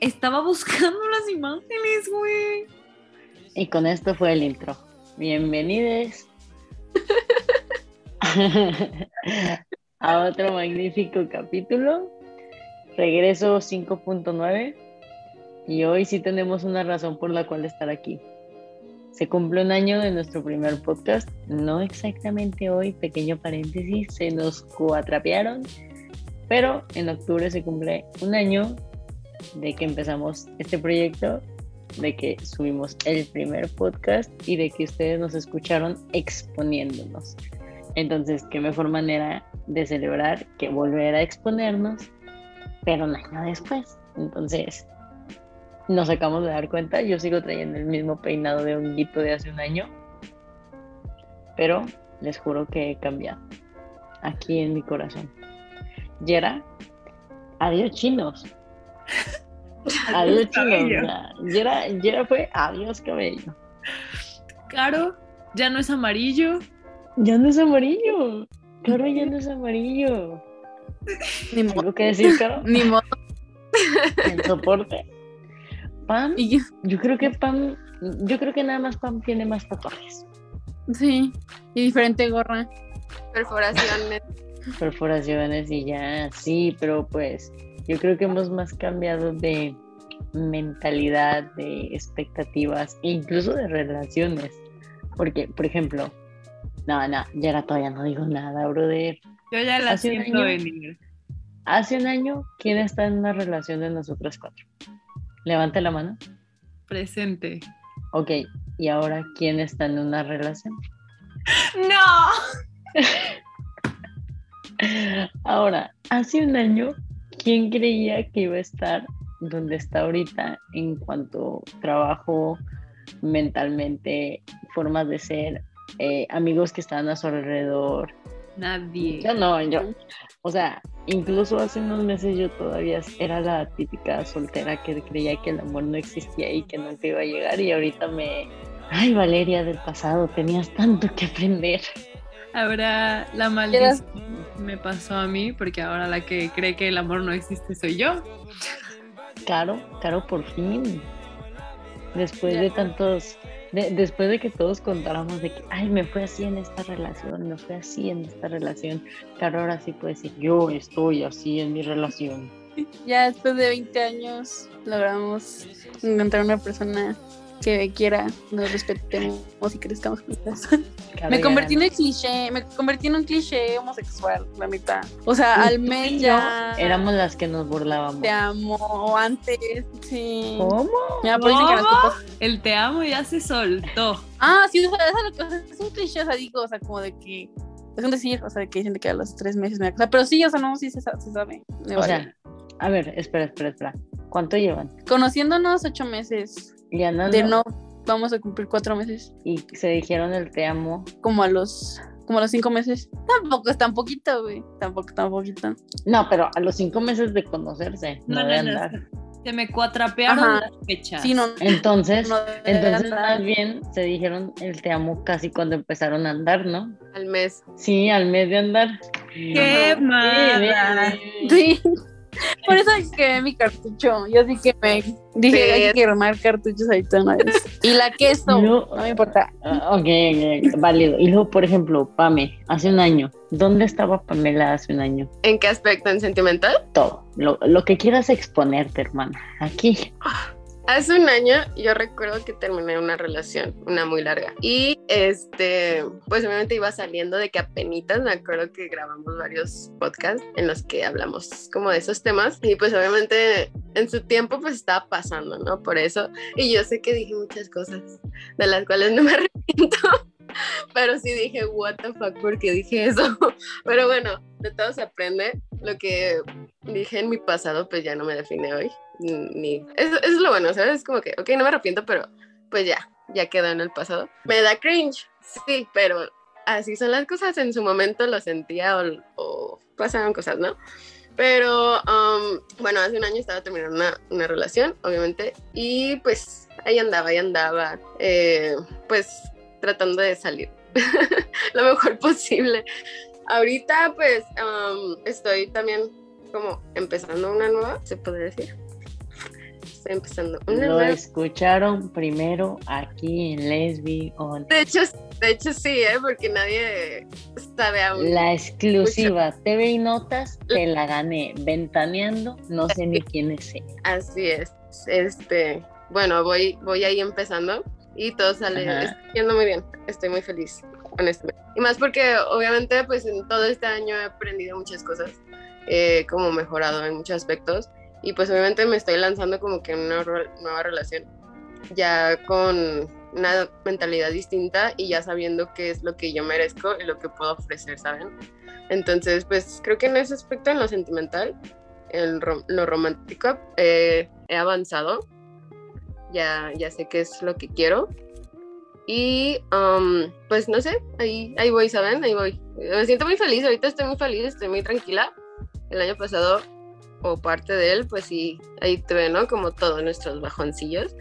Estaba buscando las imágenes, güey. Y con esto fue el intro. Bienvenidos a otro magnífico capítulo. Regreso 5.9. Y hoy sí tenemos una razón por la cual estar aquí. Se cumple un año de nuestro primer podcast. No exactamente hoy, pequeño paréntesis, se nos cuatrapearon. Pero en octubre se cumple un año de que empezamos este proyecto, de que subimos el primer podcast y de que ustedes nos escucharon exponiéndonos. Entonces, qué mejor manera de celebrar que volver a exponernos, pero un año después. Entonces, nos acabamos de dar cuenta, yo sigo trayendo el mismo peinado de honguito de hace un año, pero les juro que he cambiado aquí en mi corazón. Yera, adiós chinos. Adiós chinos. Yera, Yera fue adiós cabello. Caro, ya no es amarillo. Ya no es amarillo. Caro ya no es amarillo. Ni modo. ¿Algo que decir, Caro? Ni modo. El soporte. Pam, Y yo- yo creo que Pam, yo creo que nada más Pam tiene más tatuajes. sí. Y diferente gorra. perforaciones. perforaciones y ya, sí, pero pues yo creo que hemos más cambiado de mentalidad, de expectativas, e incluso de relaciones. Porque, por ejemplo, no, no, ya era todavía no digo nada, brother. Yo ya la Hace siento año. venir. Hace un año, ¿quién está en una relación de nosotras cuatro? Levante la mano. Presente. Ok, y ahora, ¿quién está en una relación? ¡No! Ahora, hace un año, ¿quién creía que iba a estar donde está ahorita en cuanto trabajo, mentalmente, formas de ser, eh, amigos que estaban a su alrededor? Nadie. Yo no, yo, o sea, incluso hace unos meses yo todavía era la típica soltera que creía que el amor no existía y que nunca iba a llegar y ahorita me... Ay, Valeria del pasado, tenías tanto que aprender. Ahora la maldición me pasó a mí porque ahora la que cree que el amor no existe soy yo. Caro, Caro, por fin. Después Ya. de tantos, de- después de que todos contáramos de que, ay, me fue así en esta relación, me fue así en esta relación, Caro ahora sí puede decir, yo estoy así en mi relación. Ya después de 20 años logramos encontrar una persona que quiera, nos respetemos y crezcamos juntas. Me ya- convertí en el cliché, me convertí en un cliché homosexual, la neta. O sea, al mes ya Éramos las que nos burlábamos. te amo, antes, sí. ¿Cómo? Mira, por eso dicen que las ¿Cómo? copas- El te amo ya se soltó. Ah, sí, o sea, eso es, es un cliché, o sea, digo, o sea, como de que es un decir, o sea, que dicen de que a los tres meses me da cosa, pero sí, o sea, no, sí se, se sabe. me O vale. sea, a ver, espera, espera, espera. ¿Cuánto llevan? conociéndonos ocho meses, Y andando de no, vamos a cumplir cuatro meses, y se dijeron el te amo. como a los, como a los cinco meses. Tampoco es tan poquito, güey, tampoco tan poquito. No, pero a los cinco meses de conocerse, no, No, de no. andar. Se me cuatrapearon Ajá. las fechas. Sí, no, Entonces, entonces más bien se dijeron el te amo casi cuando empezaron a andar, ¿no? al mes. Sí, al mes de andar. ¡Qué mala! Sí. Por eso quemé mi cartucho. Yo sí que me dije Sí. hay que quemar cartuchos ahorita una vez. Y la queso, No. no me importa. Ah, ok, ok, válido. Y luego, por ejemplo, Pame, hace un año. ¿Dónde estaba Pamela hace un año? ¿En qué aspecto? ¿En sentimental? Todo. Lo, lo que quieras exponerte, hermana. Aquí. Hace un año yo recuerdo que terminé una relación, una muy larga. Y este, pues obviamente iba saliendo de que apenitas, me acuerdo que grabamos varios podcasts en los que hablamos como de esos temas. Y pues obviamente en su tiempo pues estaba pasando, ¿no? Por eso. Y yo sé que dije muchas cosas de las cuales no me arrepiento. Pero sí dije, what the fuck, ¿por qué dije eso? Pero bueno, de todo se aprende. Lo que dije en mi pasado, pues ya no me define hoy. Ni... Eso, eso es lo bueno, ¿sabes? Es como que, ok, no me arrepiento, pero pues ya, ya quedó en el pasado. Me da cringe, sí, pero así son las cosas. En su momento lo sentía o, o pasaron cosas, ¿no? Pero um, bueno, hace un año estaba terminando una, una relación, obviamente, y pues ahí andaba, ahí andaba, eh, pues tratando de salir lo mejor posible. Ahorita pues um, estoy también como empezando una nueva, se puede decir. estoy empezando una Lo escucharon primero aquí en Lesbi On. De hecho, de hecho sí, ¿eh? porque nadie sabe aún. La exclusiva TV y Notas te la gané. Ventaneando, no sé ni quién es. Así es. Este, bueno, voy, voy ahí empezando y todo sale yendo muy bien. Estoy muy feliz, honestamente. Y más porque obviamente pues en todo este año he aprendido muchas cosas, eh, como mejorado en muchos aspectos y pues obviamente me estoy lanzando como que en una nueva relación, ya con una mentalidad distinta y ya sabiendo qué es lo que yo merezco y lo que puedo ofrecer, ¿saben? Entonces, pues creo que en ese aspecto, en lo sentimental, en lo romántico, eh, he avanzado, ya, ya sé qué es lo que quiero. Y um, pues no sé, ahí, ahí voy, ¿saben? Ahí voy. Me siento muy feliz, ahorita estoy muy feliz, estoy muy tranquila. El año pasado o parte de él, pues sí, ahí tuve, ¿no? Como todos nuestros bajoncillos,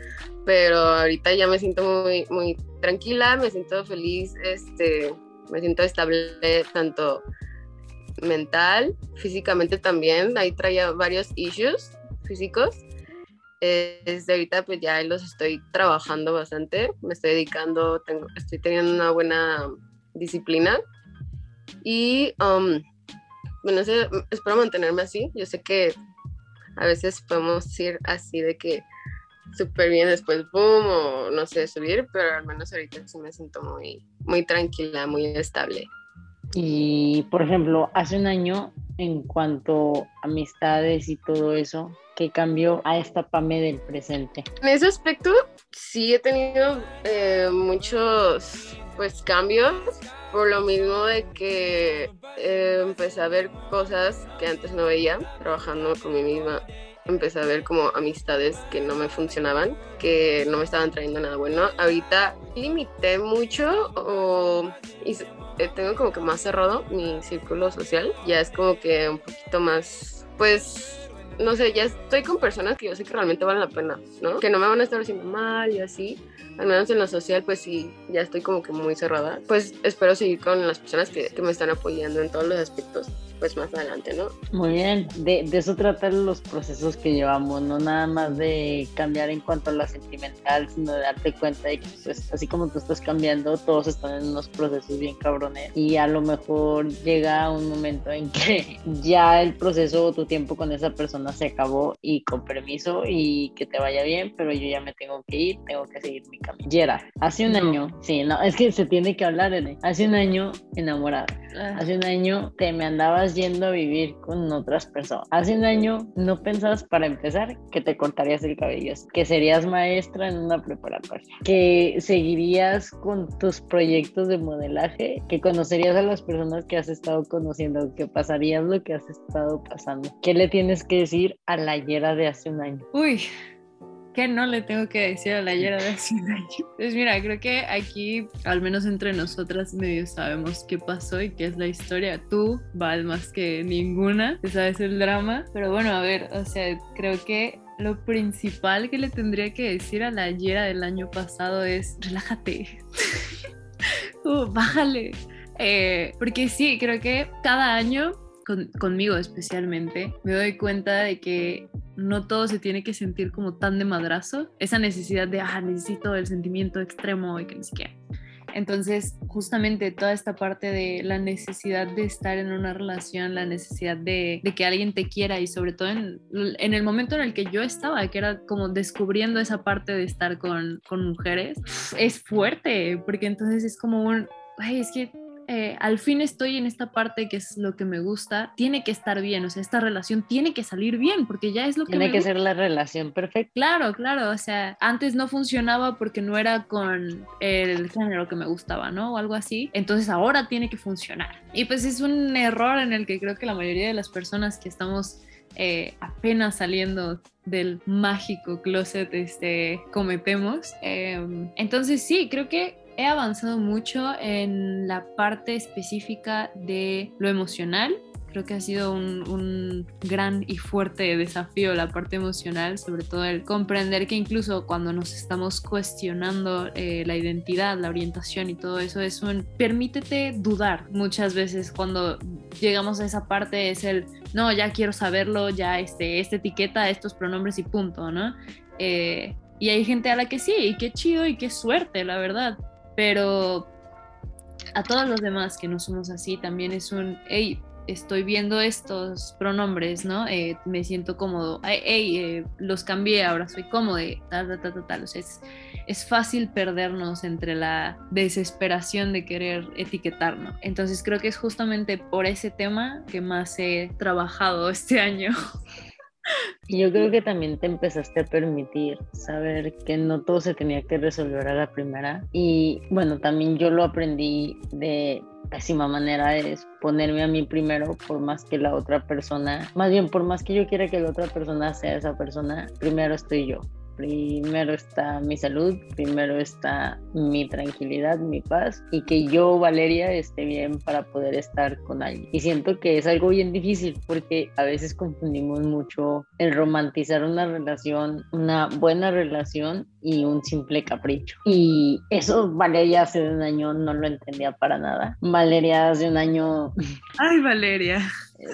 pero ahorita ya me siento muy, muy tranquila, me siento feliz, este, me siento estable tanto mental, físicamente también, ahí traía varios issues físicos, desde ahorita pues ya los estoy trabajando bastante, me estoy dedicando, tengo, estoy teniendo una buena disciplina y um, bueno, espero mantenerme así. Yo sé que a veces podemos ir así de que súper bien después boom o no sé subir, pero al menos ahorita sí me siento muy, muy tranquila, muy estable. Y por ejemplo, hace un año, en cuanto a amistades y todo eso, ¿qué cambió a esta PAME del presente? En ese aspecto, sí he tenido eh, muchos pues cambios por lo mismo de que eh, empecé a ver cosas que antes no veía, trabajando con mí misma. Empecé a ver como amistades que no me funcionaban, que no me estaban trayendo nada bueno. Ahorita limité mucho o eh, tengo como que más cerrado mi círculo social. Ya es como que un poquito más, pues, no sé, ya estoy con personas que yo sé que realmente valen la pena, ¿no? Que no me van a estar haciendo mal y así al menos en lo social, pues sí, ya estoy como que muy cerrada. Pues espero seguir con las personas que, que me están apoyando en todos los aspectos pues más adelante, ¿no? Muy bien, de, de, eso tratan los procesos que llevamos, no nada más de cambiar en cuanto a la sentimental, sino de darte cuenta de que pues así como tú estás cambiando, todos están en unos procesos bien cabrones y a lo mejor llega un momento en que ya el proceso o tu tiempo con esa persona se acabó y con permiso y que te vaya bien, pero yo ya me tengo que ir, tengo que seguir mi camino. Yera, hace un año, sí, no, es que se tiene que hablar, N. hace un año enamorada, ah. hace un año te me andabas yendo a vivir con otras personas. Hace un año no pensabas para empezar que te cortarías el cabello, que serías maestra en una preparatoria, que seguirías con tus proyectos de modelaje, que conocerías a las personas que has estado conociendo, que pasarías lo que has estado pasando. ¿Qué le tienes que decir a la Yera de hace un año? Uy, ¿Qué no le tengo que decir a la Yera de hace un año? Pues mira, creo que aquí, al menos entre nosotras, medio sabemos qué pasó y qué es la historia. Tú, Val, más que ninguna, sabes el drama. Pero bueno, a ver, o sea, creo que lo principal que le tendría que decir a la Yera del año pasado es, relájate. uh, bájale. Eh, porque sí, creo que cada año conmigo especialmente, me doy cuenta de que no todo se tiene que sentir como tan de madrazo, esa necesidad de, ah, necesito el sentimiento extremo y que ni siquiera. Entonces, justamente toda esta parte de la necesidad de estar en una relación, la necesidad de, que alguien te quiera y sobre todo en, en, el momento en el que yo estaba, que era como descubriendo esa parte de estar con, con mujeres, es fuerte, porque entonces es como un, ay, es que eh, al fin estoy en esta parte que es lo que me gusta, tiene que estar bien, o sea, esta relación tiene que salir bien, porque ya es lo que... Tiene que ser la relación perfecta. Claro, claro, o sea, antes no funcionaba porque no era con el género que me gustaba, ¿no? O algo así, entonces ahora tiene que funcionar. Y pues es un error en el que creo que la mayoría de las personas que estamos eh, apenas saliendo del mágico closet este, cometemos. Em, entonces sí, creo que he avanzado mucho en la parte específica de lo emocional. Creo que ha sido un, gran y fuerte desafío la parte emocional, sobre todo el comprender que incluso cuando nos estamos cuestionando eh, la identidad, la orientación y todo eso, es un permítete dudar. Muchas veces cuando llegamos a esa parte es el, no, ya quiero saberlo, ya este, esta etiqueta, estos pronombres y punto, ¿no? Eh, y hay gente a la que sí, y qué chido y qué suerte, la verdad. Pero a todos los demás que no somos así, también es un, hey, estoy viendo estos pronombres, ¿no? Eh, me siento cómodo, hey, eh, los cambié, ahora soy cómodo, tal, tal, tal, tal. O sea, es, es fácil perdernos entre la desesperación de querer etiquetarnos. Entonces creo que es justamente por ese tema que más he trabajado este año. Yo creo que también te empezaste a permitir saber que no todo se tenía que resolver a la primera. Y bueno, también yo lo aprendí de pésima manera es ponerme a mí primero por más que la otra persona, más bien por más que yo quiera que la otra persona sea esa persona, primero estoy yo primero está mi salud, primero está mi tranquilidad, mi paz y que yo, Valeria, esté bien para poder estar con alguien. Y siento que es algo bien difícil porque a veces confundimos mucho el romantizar una relación, una buena relación y un simple capricho. Y eso Valeria hace un año no lo entendía para nada. Valeria hace un año... Ay, Valeria.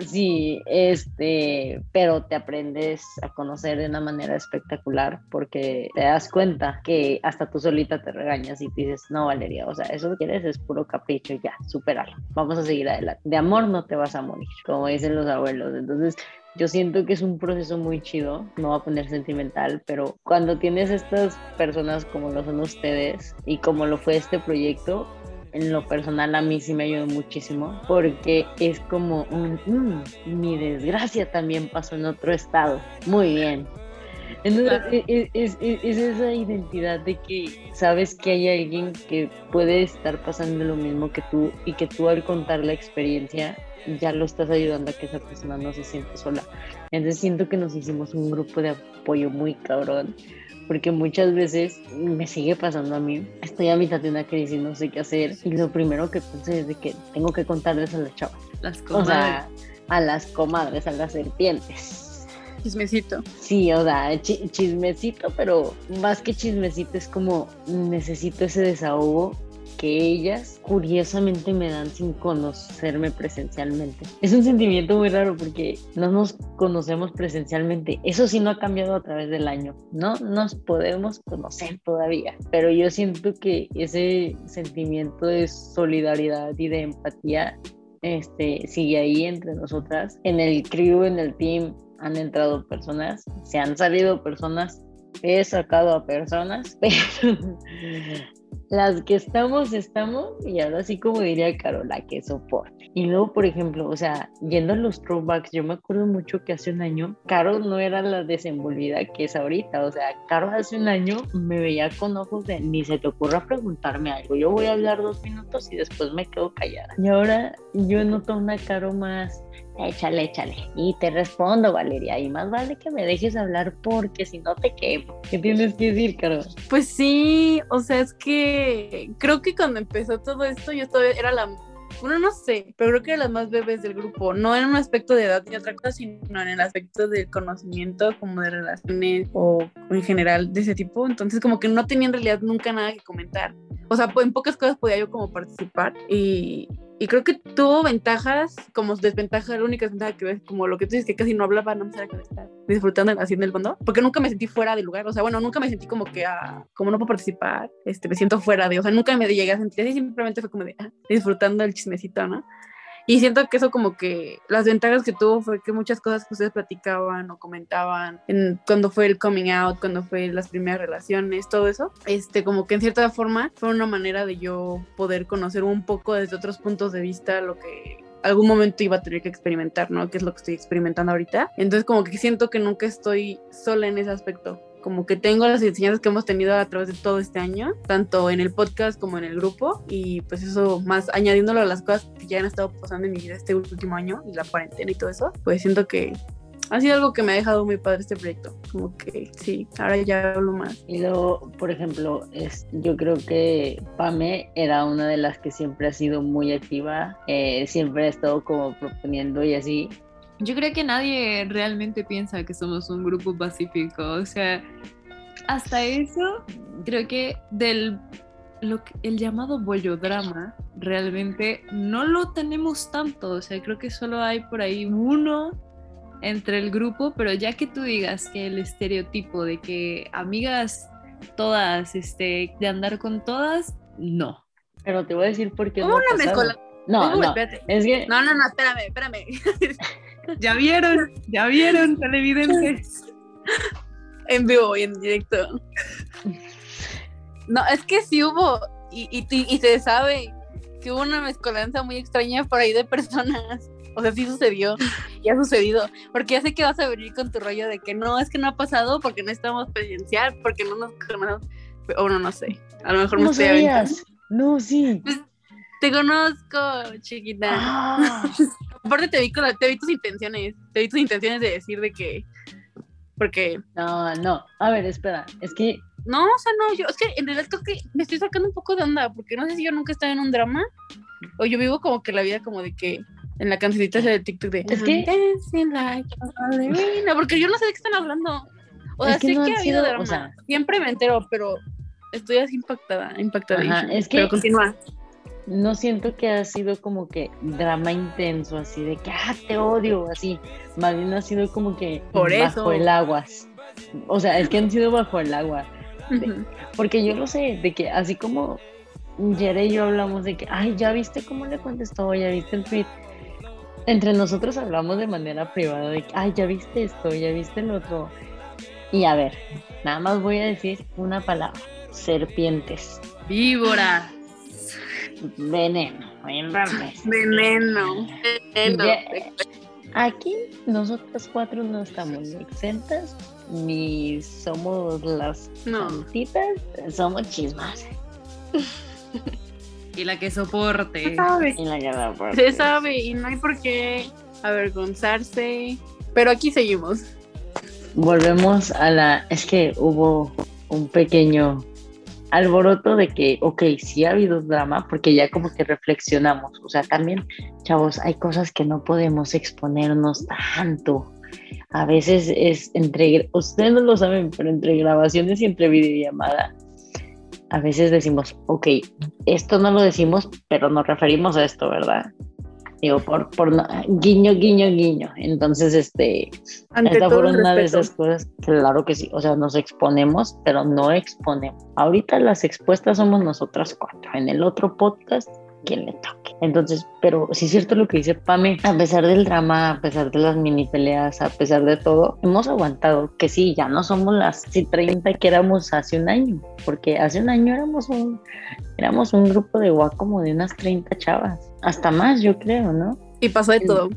Sí, este, pero te aprendes a conocer de una manera espectacular porque te das cuenta que hasta tú solita te regañas y dices, no, Valeria, o sea, eso que quieres es puro capricho, ya, superarlo, vamos a seguir adelante. De amor no te vas a morir, como dicen los abuelos. Entonces, yo siento que es un proceso muy chido, no va a poner sentimental, pero cuando tienes estas personas como lo son ustedes y como lo fue este proyecto, en lo personal a mí sí me ayudó muchísimo porque es como un, mm, mi desgracia también pasó en otro estado. Muy bien. Entonces e, e, es, es, esa identidad de que sabes que hay alguien que puede estar pasando lo mismo que tú y que tú al contar la experiencia ya lo estás ayudando a que esa persona no se siente sola. Entonces siento que nos hicimos un grupo de apoyo muy cabrón porque muchas veces me sigue pasando a mí. Estoy a mitad de una crisis, no sé qué hacer. Y lo primero que pensé es de que tengo que contarles a las chavas. Las comadres. O sea, a las comadres, a las serpientes. Chismecito. Sí, o sea, chismecito, pero más que chismecito es como necesito ese desahogo que ellas curiosamente me dan sin conocerme presencialmente. Es un sentimiento muy raro porque no nos conocemos presencialmente. Eso sí no ha cambiado a través del año. No nos podemos conocer todavía, pero yo siento que ese sentimiento de solidaridad y de empatía este, sigue ahí entre nosotras. En el crew, en el team, han entrado personas, se han salido personas, he sacado a personas, pero las que estamos, estamos, y ahora sí como diría Carola, que soporte. Y luego, por ejemplo, o sea, yendo a los throwbacks, yo me acuerdo mucho que hace un año, Caro no era la desenvolvida que es ahorita, o sea, Caro hace un año me veía con ojos de ni se te ocurra preguntarme algo, yo voy a hablar dos minutos y después me quedo callada. Y ahora yo noto una Caro más, échale, échale. Y te respondo, Valeria. Y más vale que me dejes hablar porque si no te quemo. ¿Qué tienes que decir, Caro? Pues sí, o sea, es que creo que cuando empezó todo esto, yo todavía era la. Bueno, no sé, pero creo que era la más bebés del grupo. No en un aspecto de edad ni otra cosa, sino en el aspecto del conocimiento, como de relaciones o en general de ese tipo. Entonces, como que no tenía en realidad nunca nada que comentar. O sea, en pocas cosas podía yo como participar y, y creo que tuvo ventajas como desventajas, la única desventaja que ves, como lo que tú dices, que casi no hablaba, no me sabía que estar disfrutando así en el fondo, porque nunca me sentí fuera del lugar, o sea, bueno, nunca me sentí como que, ah, como no puedo participar, este, me siento fuera de, o sea, nunca me llegué a sentir así, simplemente fue como de, ah, disfrutando el chismecito, ¿no? Y siento que eso como que las ventajas que tuvo fue que muchas cosas que ustedes platicaban o comentaban en, cuando fue el coming out, cuando fue las primeras relaciones, todo eso, este como que en cierta forma fue una manera de yo poder conocer un poco desde otros puntos de vista lo que algún momento iba a tener que experimentar, ¿no? Que es lo que estoy experimentando ahorita. Entonces como que siento que nunca estoy sola en ese aspecto como que tengo las enseñanzas que hemos tenido a través de todo este año, tanto en el podcast como en el grupo, y pues eso más añadiéndolo a las cosas que ya han estado pasando en mi vida este último año y la cuarentena y todo eso, pues siento que ha sido algo que me ha dejado muy padre este proyecto. Como que sí, ahora ya hablo más. Y luego, por ejemplo, es, yo creo que Pame era una de las que siempre ha sido muy activa, eh, siempre ha estado como proponiendo y así. Yo creo que nadie realmente piensa que somos un grupo pacífico. O sea, hasta eso, creo que del lo el llamado bollodrama realmente no lo tenemos tanto. O sea, creo que solo hay por ahí uno entre el grupo, pero ya que tú digas que el estereotipo de que amigas todas, este, de andar con todas, no. Pero te voy a decir por qué. Hubo no una mezcola- No, no. espérate. Es que No, no, no, espérame, espérame. Ya vieron, ya vieron, televidentes. en vivo y en directo. No, es que sí hubo, y, y, y- y se sabe que hubo una mezcolanza muy extraña por ahí de personas. O sea, sí sucedió, y ha sucedido. Porque ya sé que vas a venir con tu rollo de que no, es que no ha pasado porque no estamos presencial, porque no nos conocemos. O no, no sé. A lo mejor me no estoy aventando. sabías. No, sí. Te conozco, chiquita. Ah, Aparte te vi, con la- te vi tus intenciones. Te vi tus intenciones de decir de que. Porque no, no. A ver, espera. Es que No, o sea, no, yo, es que en realidad creo que me estoy sacando un poco de onda, porque no sé si yo nunca he estado en un drama, o yo vivo como que la vida como de que, en la cancionita esa de TikTok de Es que- ballerina", porque yo no sé de qué están hablando. O sea, Es que sé no que han ha habido drama, o sea- siempre me entero, pero estoy así impactada, impactada. Ajá, es que- Pero continúa. No siento que ha sido como que drama intenso, así de que, ah, te odio, así. Más bien ha sido como que Por bajo eso. el aguas. O sea, es que han sido bajo el agua. Porque yo lo sé, de que así como Yere y yo hablamos de que, ay, ya viste cómo le contestó, ya viste el tweet. Entre nosotros hablamos de manera privada de que, ay, ya viste esto, ya viste el otro. Y a ver, nada más voy a decir una palabra: serpientes, Víbora. Veneno. Veneno. Veneno. Ya- Aquí nosotras cuatro no estamos exentas, ni somos las No. santitas, somos chismas. Y la que soporte. Se sabe. Y la guerra por- Se sabe y no hay por qué avergonzarse. Pero aquí seguimos. Volvemos a la. Es que hubo un pequeño alboroto de que, ok, sí ha habido drama, porque ya como que reflexionamos. O sea, también, chavos, hay cosas que no podemos exponernos tanto. A veces es entre. Ustedes no lo saben, pero entre grabaciones y entre videollamada. A veces decimos, ok, esto no lo decimos, pero nos referimos a esto, ¿verdad? Digo, por, por no- guiño, guiño, guiño. Entonces, este, Ante esta todo fue una de esas cosas, claro que sí, o sea, nos exponemos, pero no exponemos. Ahorita las expuestas somos nosotras cuatro, en el otro podcast, quien le toque. Entonces, pero sí es cierto lo que dice Pame, a pesar del drama, a pesar de las mini peleas, a pesar de todo, hemos aguantado, que sí, ya no somos las sí, 30 que éramos hace un año, porque hace un año éramos un, éramos un grupo de guac como de unas 30 chavas, hasta más yo creo, ¿no? Y pasó de todo.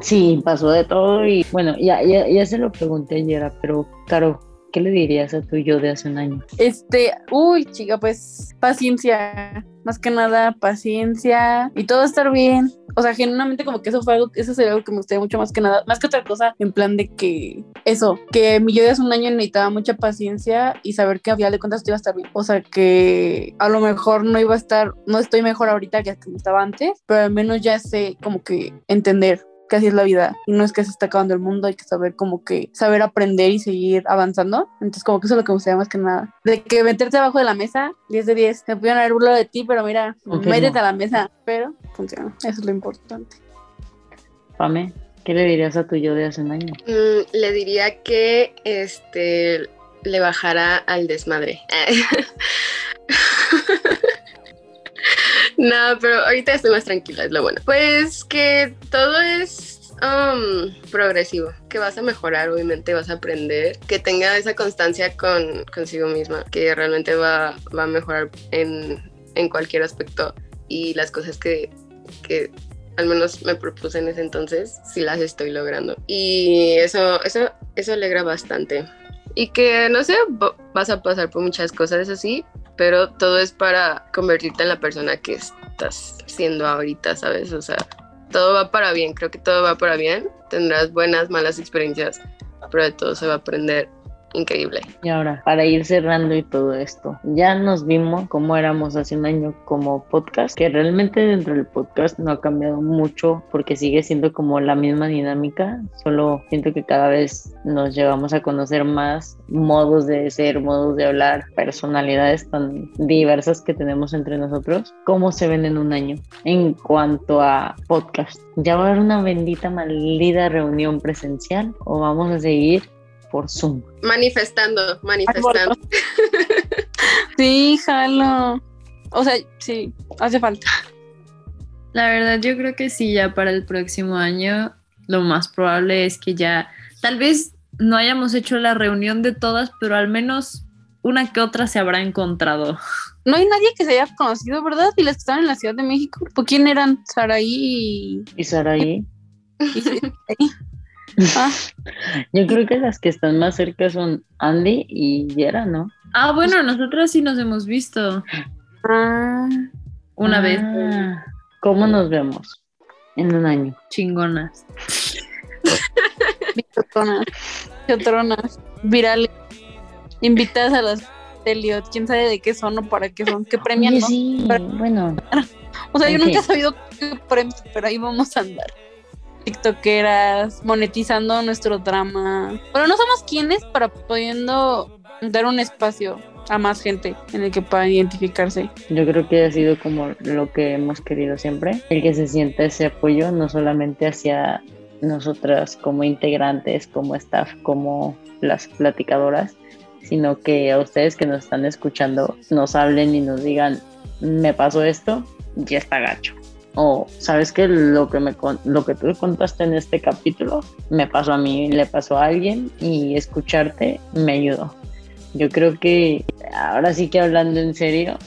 Sí, pasó de todo y bueno, ya, ya, ya se lo pregunté ayer, pero Caro, ¿qué le dirías a tu yo de hace un año? Este, uy, chica, pues paciencia. Más que nada, paciencia y todo estar bien. O sea, genuinamente como que eso fue algo, eso sería algo que me gustaría mucho más que nada, más que otra cosa, en plan de que eso, que mi yo de hace un año necesitaba mucha paciencia y saber que a final de cuentas iba a estar bien. O sea, que a lo mejor no iba a estar, no estoy mejor ahorita que como estaba antes, pero al menos ya sé como que entender que así es la vida y no es que se está acabando el mundo, hay que saber como que saber aprender y seguir avanzando. Entonces como que eso es lo que me gustaría más que nada. De que meterte abajo de la mesa, 10 de 10. Se pudieron haber burlado de ti, pero mira, Ok, métete no. a la mesa. Pero funciona, eso es lo importante. Pame, ¿qué le dirías a tu yo de hace un año? Mm, le diría que este le bajara al desmadre. no, pero ahorita estoy más tranquila, es lo bueno. Pues que todo es um, progresivo, que vas a mejorar, obviamente vas a aprender, que tenga esa constancia con consigo misma, que realmente va, va a mejorar en, en cualquier aspecto y las cosas que, que al menos me propuse en ese entonces, sí las estoy logrando. Y eso, eso, eso alegra bastante. Y que, no sé, va- vas a pasar por muchas cosas así, pero todo es para convertirte en la persona que estás siendo ahorita, ¿sabes? O sea, todo va para bien, creo que todo va para bien. Tendrás buenas, malas experiencias, pero de todo se va a aprender increíble. Y ahora, para ir cerrando y todo esto, ya nos vimos cómo éramos hace un año como podcast, que realmente dentro del podcast no ha cambiado mucho porque sigue siendo como la misma dinámica, solo siento que cada vez nos llevamos a conocer más modos de ser, modos de hablar, personalidades tan diversas que tenemos entre nosotros, cómo se ven en un año en cuanto a podcast. ¿Ya va a haber una bendita maldita reunión presencial o vamos a seguir por Zoom? Manifestando, manifestando. Sí, jalo. O sea, sí, hace falta. La verdad, yo creo que sí, ya para el próximo año, lo más probable es que ya, tal vez no hayamos hecho la reunión de todas, pero al menos una que otra se habrá encontrado. No hay nadie que se haya conocido, ¿verdad? Y las que estaban en la Ciudad de México. ¿Por quién eran? Saraí y... ¿Y Saraí? Ah, Yo creo que las que están más cerca son Andy y Yera, ¿no? Ah, bueno, nosotras sí nos hemos visto ah, una vez, Ah, ¿Cómo nos vemos? En un año. chingonas. bichotronas, virales, invitadas a las Elliot, quién sabe de qué son o para qué son, qué premian, Oye, ¿no? sí, bueno. O sea, yo nunca he sabido qué premios, pero ahí vamos a andar. TikTokeras, monetizando nuestro drama. Pero no somos quienes para pudiendo dar un espacio a más gente en el que puedan identificarse. Yo creo que ha sido como lo que hemos querido siempre, el que se sienta ese apoyo no solamente hacia nosotras como integrantes, como staff, como las platicadoras, sino que a ustedes que nos están escuchando nos hablen y nos digan, me pasó esto, ya está gacho. O, ¿sabes qué? Lo que, me, lo que tú contaste en este capítulo me pasó a mí, le pasó a alguien y escucharte me ayudó. Yo creo que ahora sí que hablando en serio,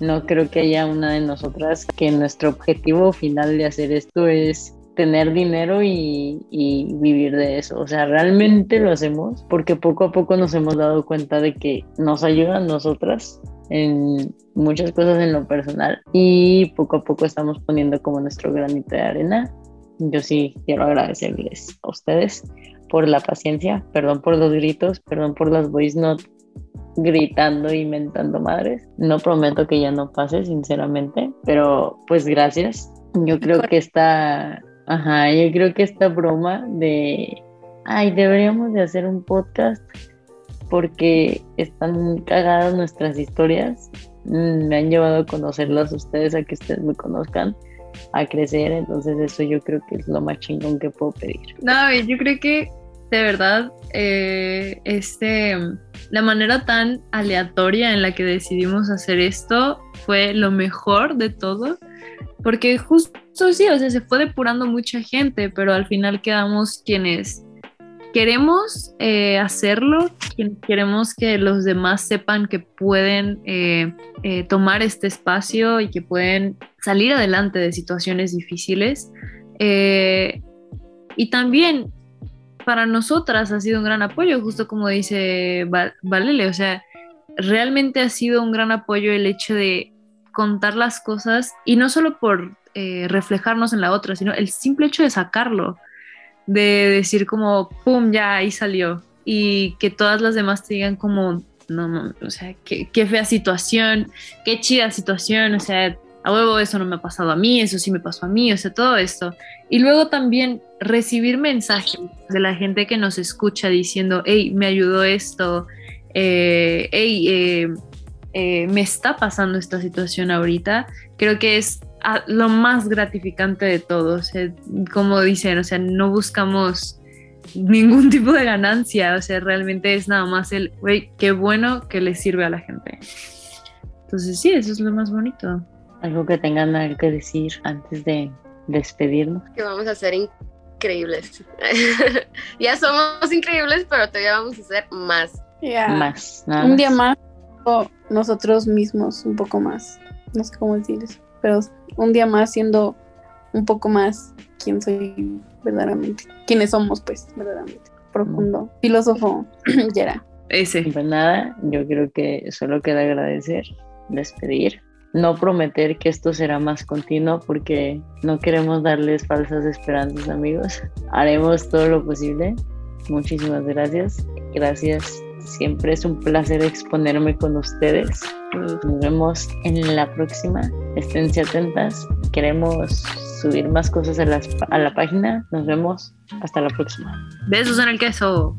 no creo que haya una de nosotras que nuestro objetivo final de hacer esto es tener dinero y, y vivir de eso. O sea, realmente lo hacemos porque poco a poco nos hemos dado cuenta de que nos ayudan nosotras en muchas cosas en lo personal y poco a poco estamos poniendo como nuestro granito de arena. Yo sí quiero agradecerles a ustedes por la paciencia, perdón por los gritos, perdón por las voice notes gritando y mentando madres. No prometo que ya no pase, sinceramente, pero pues gracias. Yo creo que esta, ajá, yo creo que esta broma de, ay, deberíamos de hacer un podcast porque están cagadas nuestras historias. mm, Me han llevado a conocerlas ustedes, a que ustedes me conozcan, a crecer. Entonces eso yo creo que es lo más chingón que puedo pedir. No, yo creo que de verdad, eh, este, la manera tan aleatoria en la que decidimos hacer esto fue lo mejor de todo, porque justo sí, o sea, se fue depurando mucha gente, pero al final quedamos quienes queremos eh, hacerlo, queremos que los demás sepan que pueden eh, eh, tomar este espacio y que pueden salir adelante de situaciones difíciles. Y también para nosotras ha sido un gran apoyo, justo como dice Val- Valele, o sea, realmente ha sido un gran apoyo el hecho de contar las cosas y no solo por reflejarnos en la otra, sino el simple hecho de sacarlo, de decir como, ¡pum!, ya ahí salió y que todas las demás te digan como, no, no, o sea, qué, qué fea situación, qué chida situación, o sea, a huevo eso no me ha pasado a mí, eso sí me pasó a mí, o sea, todo esto. Y luego también recibir mensajes de la gente que nos escucha diciendo, hey, me ayudó esto, eh, hey, eh, eh, me está pasando esta situación ahorita, creo que es ah, lo más gratificante de todo. O sea, como dicen, o sea, no buscamos ningún tipo de ganancia, o sea, realmente es nada más el, güey, qué bueno que le sirve a la gente. Entonces sí, eso es lo más bonito. Algo que tengan algo que decir antes de despedirnos. Que vamos a ser increíbles. ya somos increíbles, pero todavía vamos a ser más. Ya. Más, nada Un día más, o nosotros mismos un poco más. No sé cómo decir eso, pero un día más siendo un poco más quién soy verdaderamente. Quiénes somos, pues, verdaderamente. Profundo. Filósofo, Yera. Ese. Pues nada, yo creo que solo queda agradecer, despedir, no prometer que esto será más continuo porque no queremos darles falsas esperanzas amigos. Haremos todo lo posible. Muchísimas gracias. Gracias Siempre es un placer exponerme con ustedes. Nos vemos en la próxima. Esténse atentas. Queremos subir más cosas a, las- a la página. Nos vemos hasta la próxima. Besos en el queso.